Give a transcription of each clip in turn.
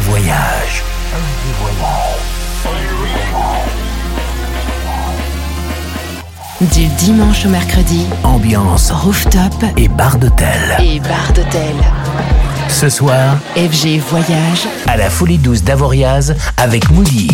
Voyage. Du dimanche au mercredi, Ambiance rooftop et bar d'hôtel. et bar d'hôtel. Ce soir, FG Voyage, à la Folie Douce d'Avoriaz avec Moody.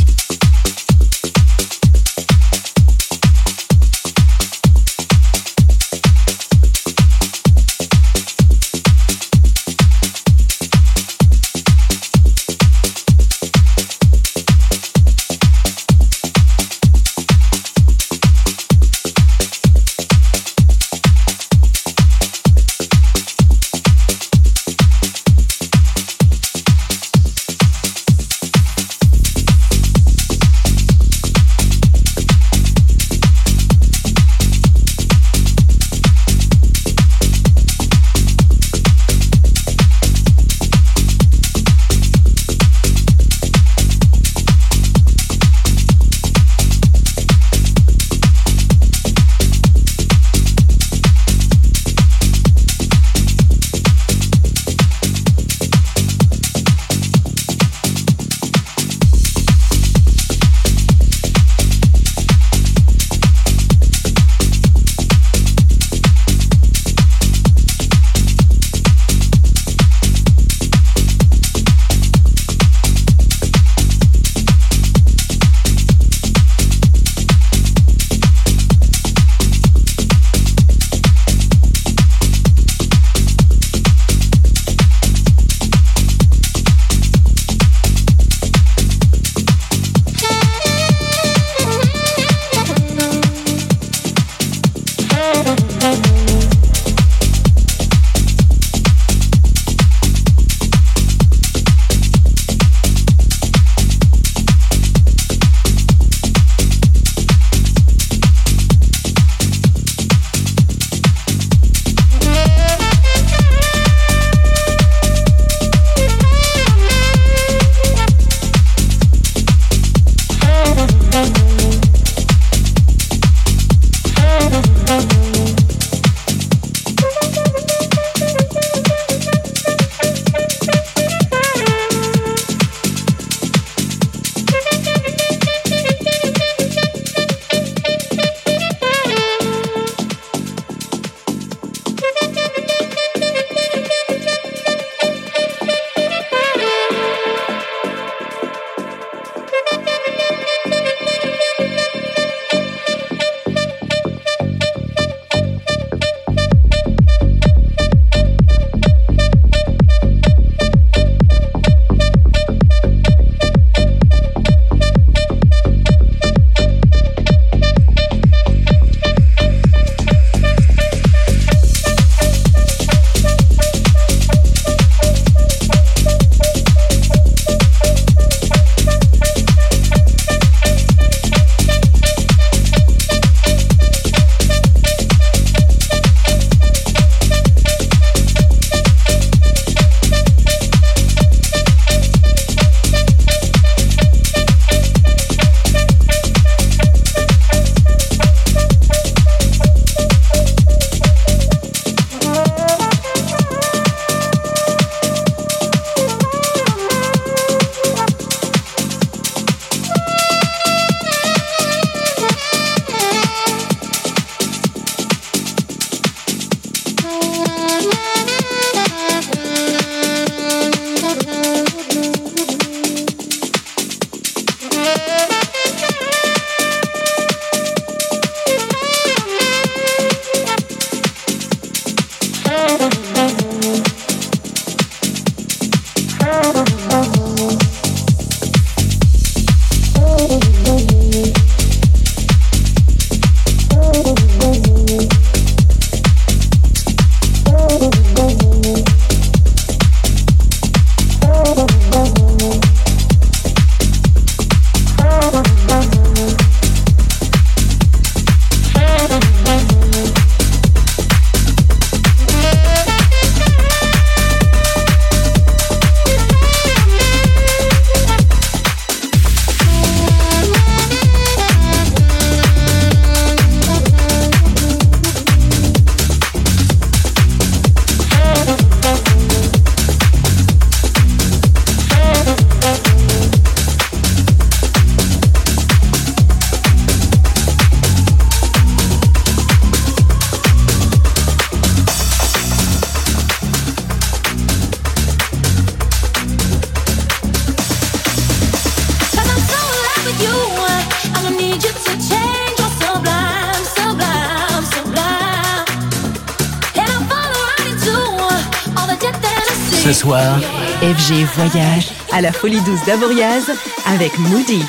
FG Voyage à la Folie Douce d'Avoriaz avec Moody.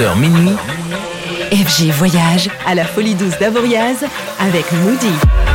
23h minuit. FG Voyage à la Folie Douce d'Avoriaz avec Moody.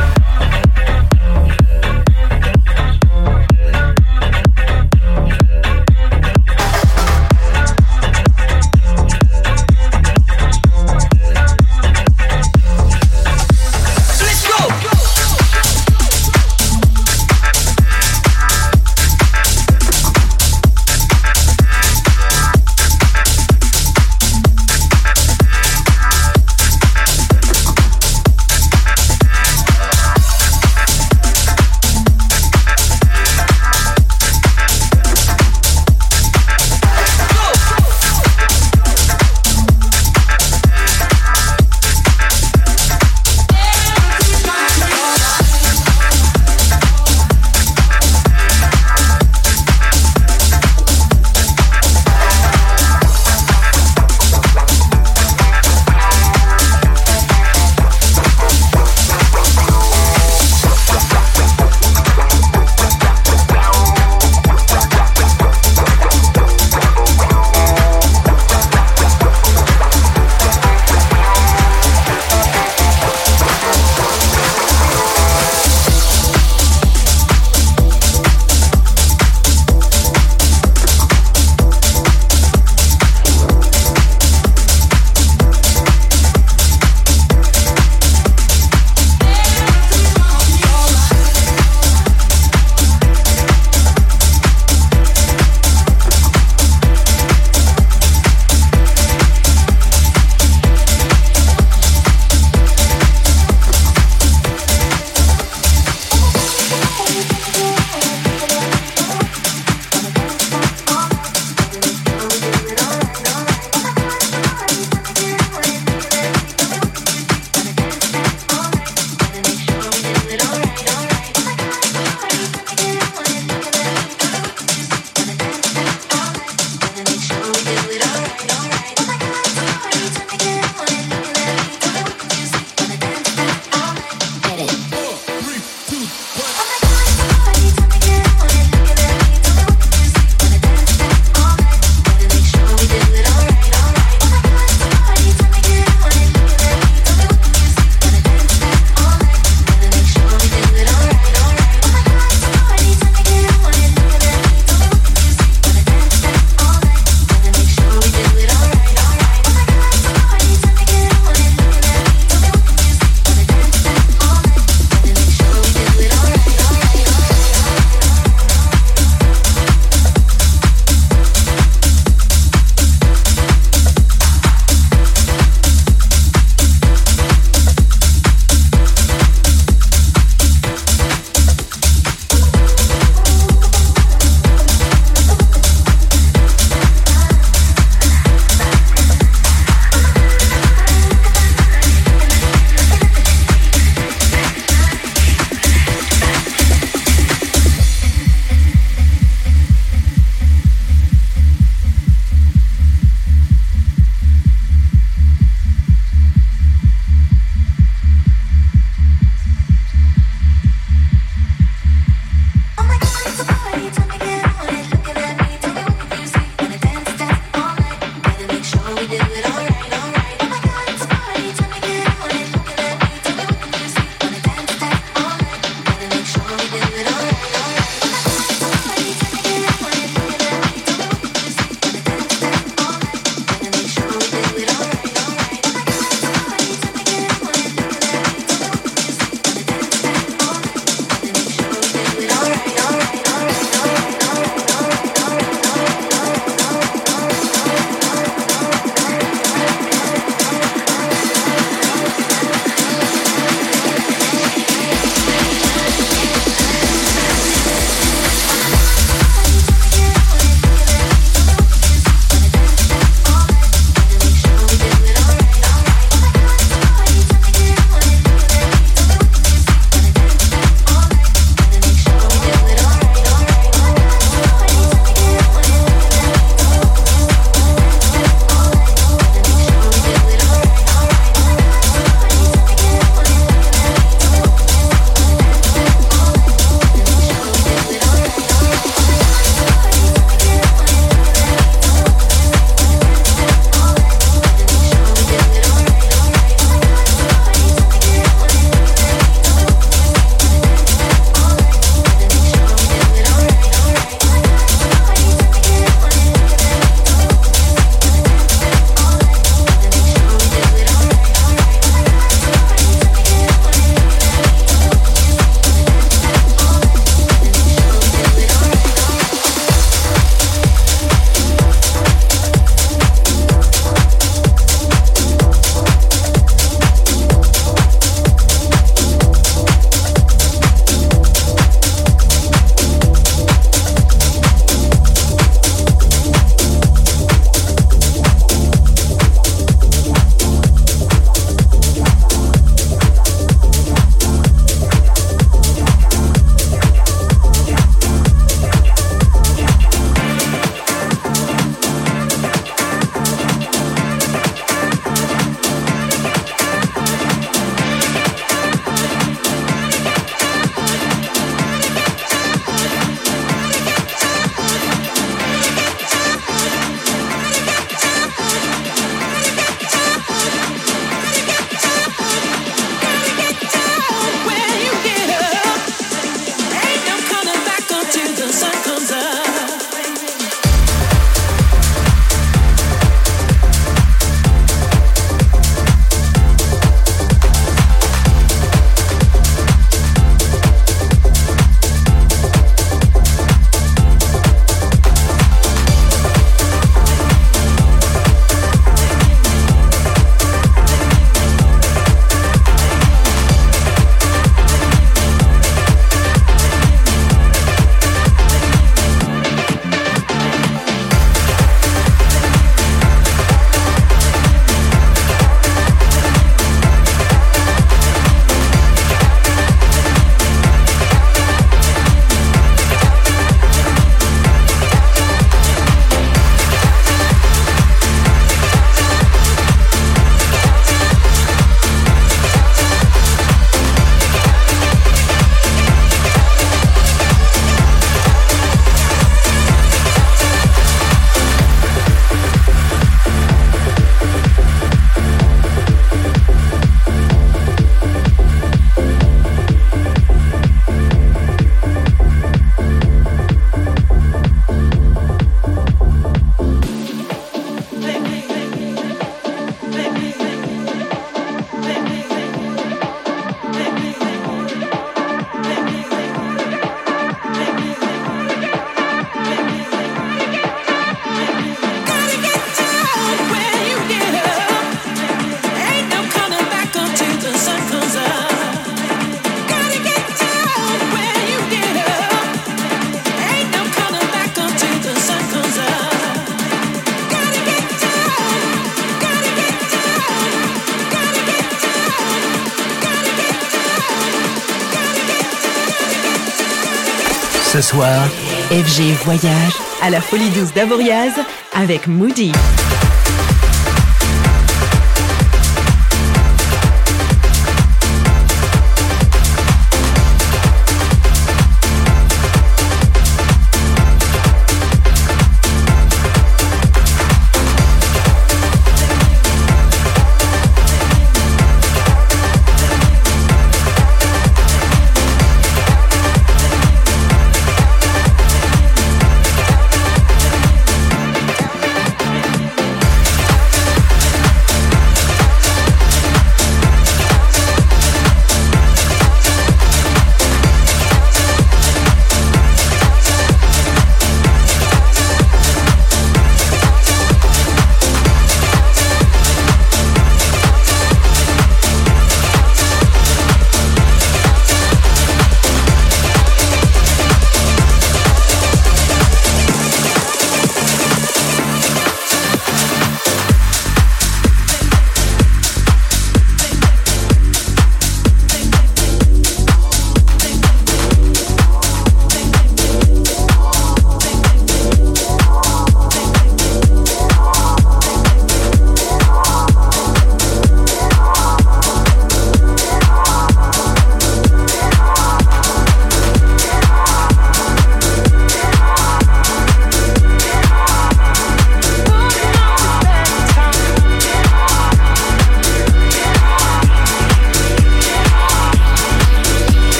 FG Voyage à la Folie Douce d'Avoriaz avec Moody.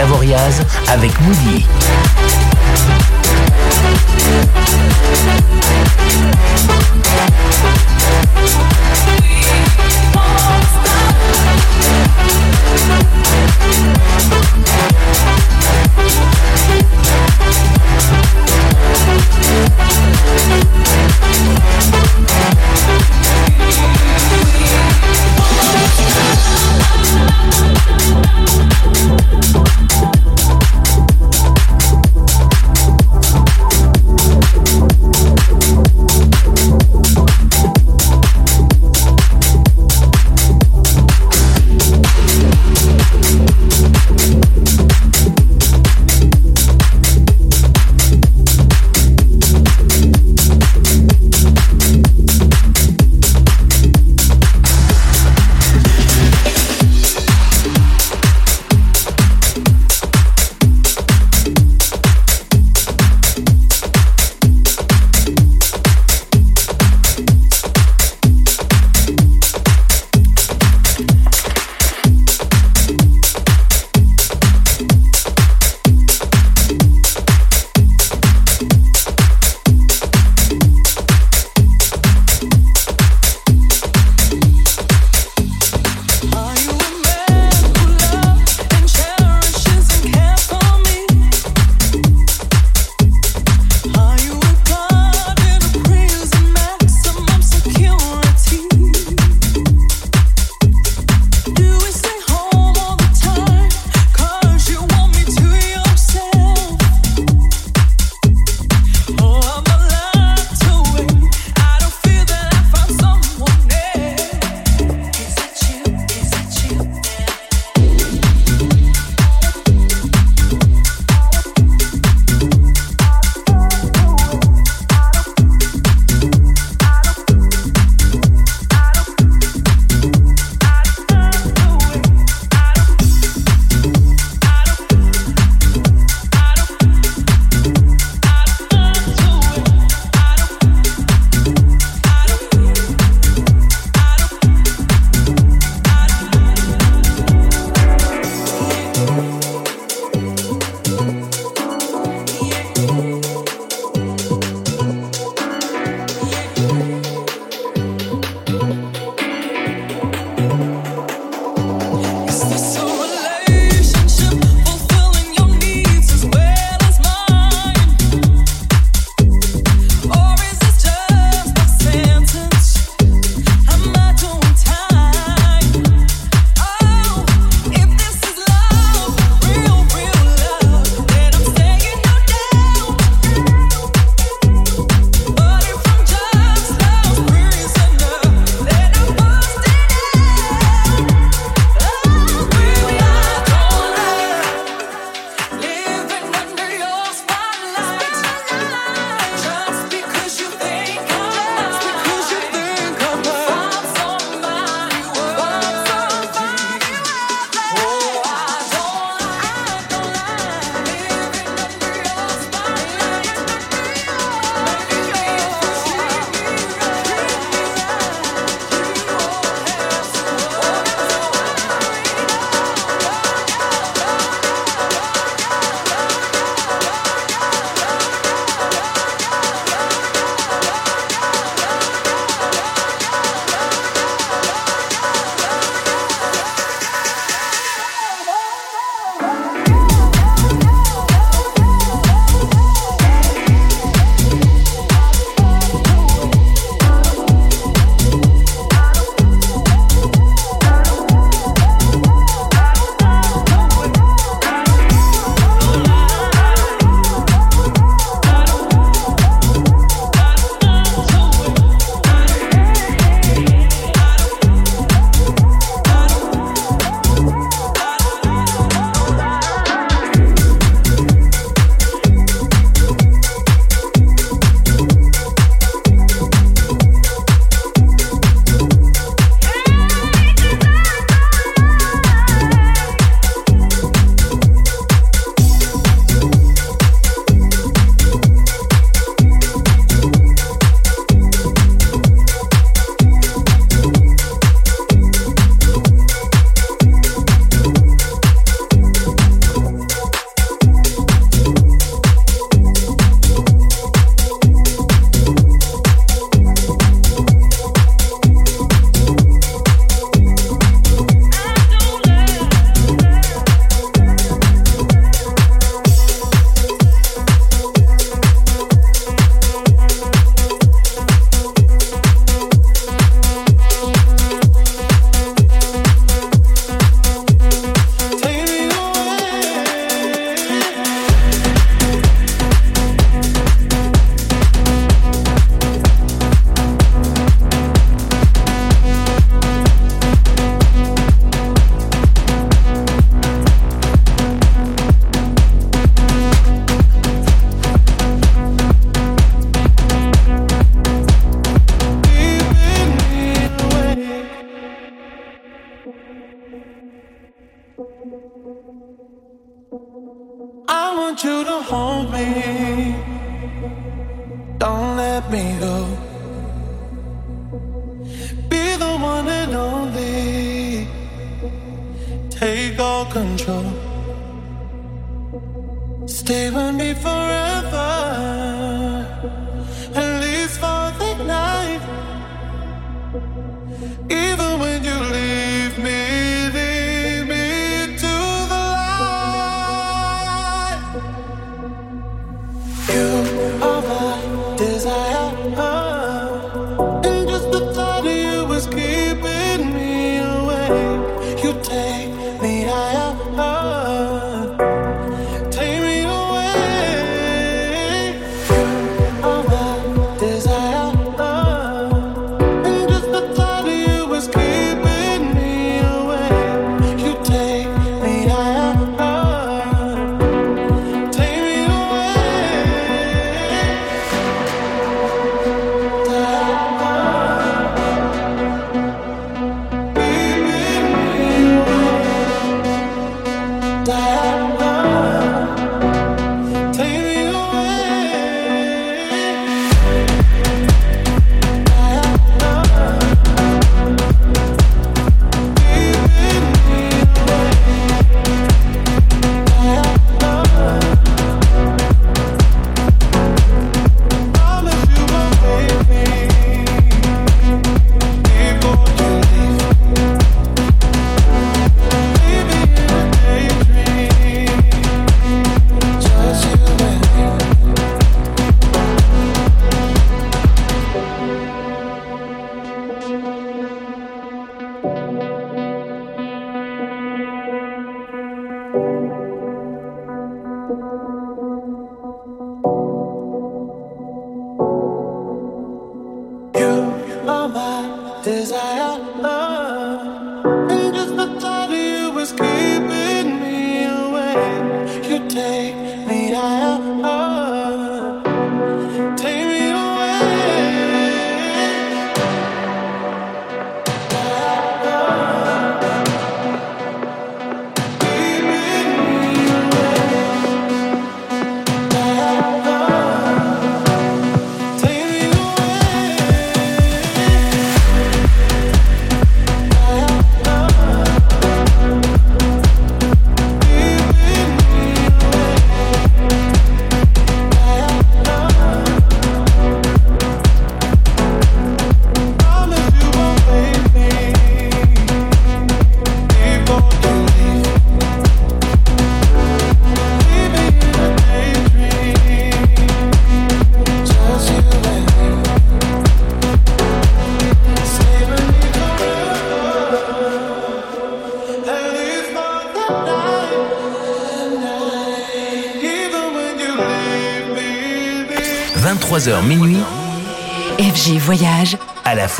d'Avoriaz avec Moody.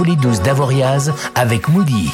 Folie douce d'Avoriaz avec Moody.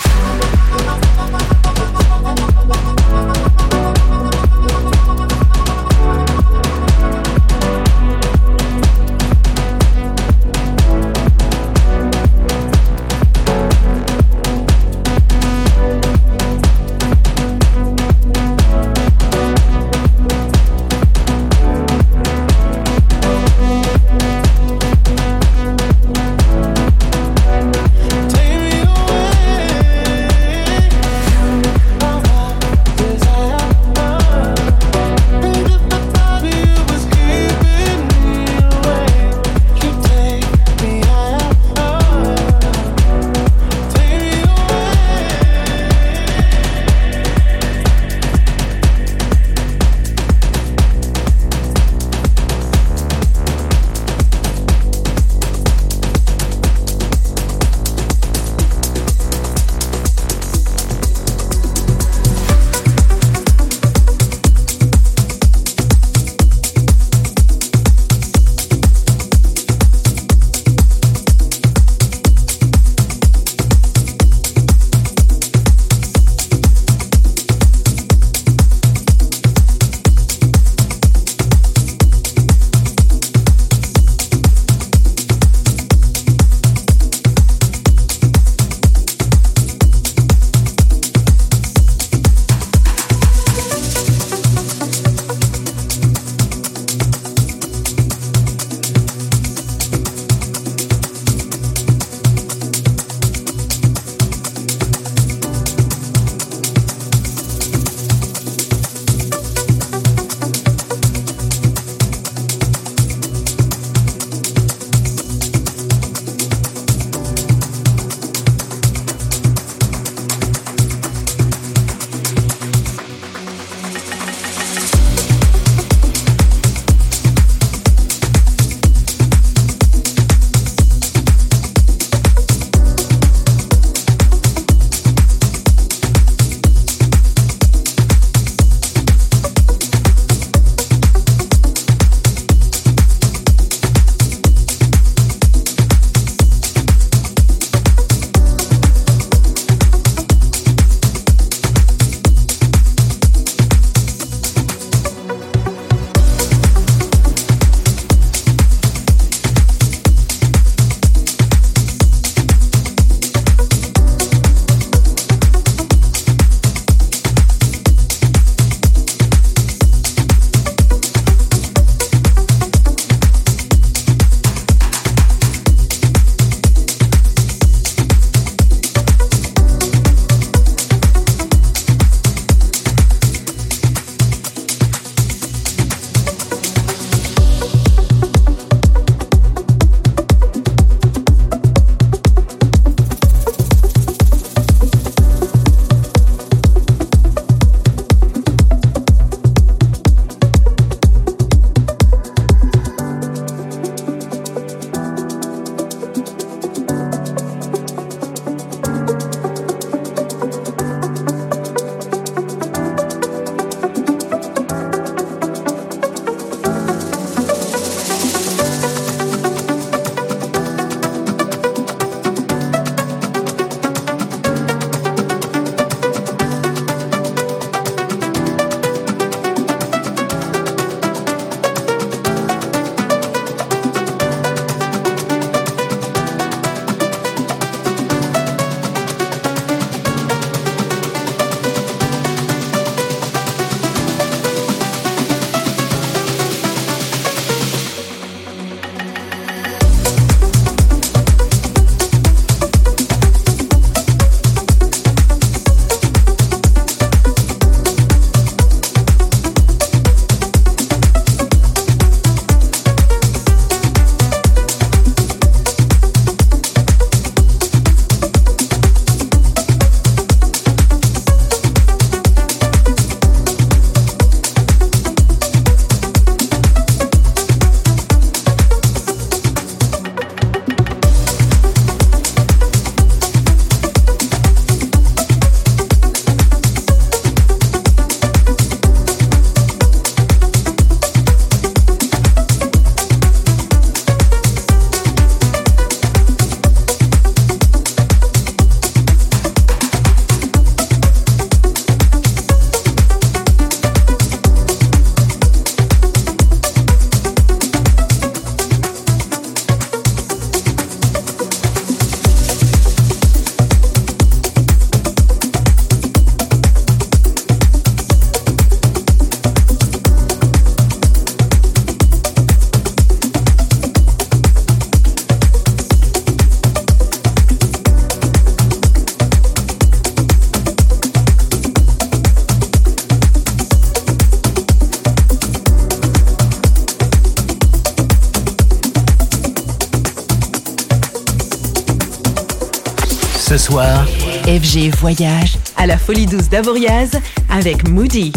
FG Voyage à la Folie Douce d'Avoriaz avec Moody.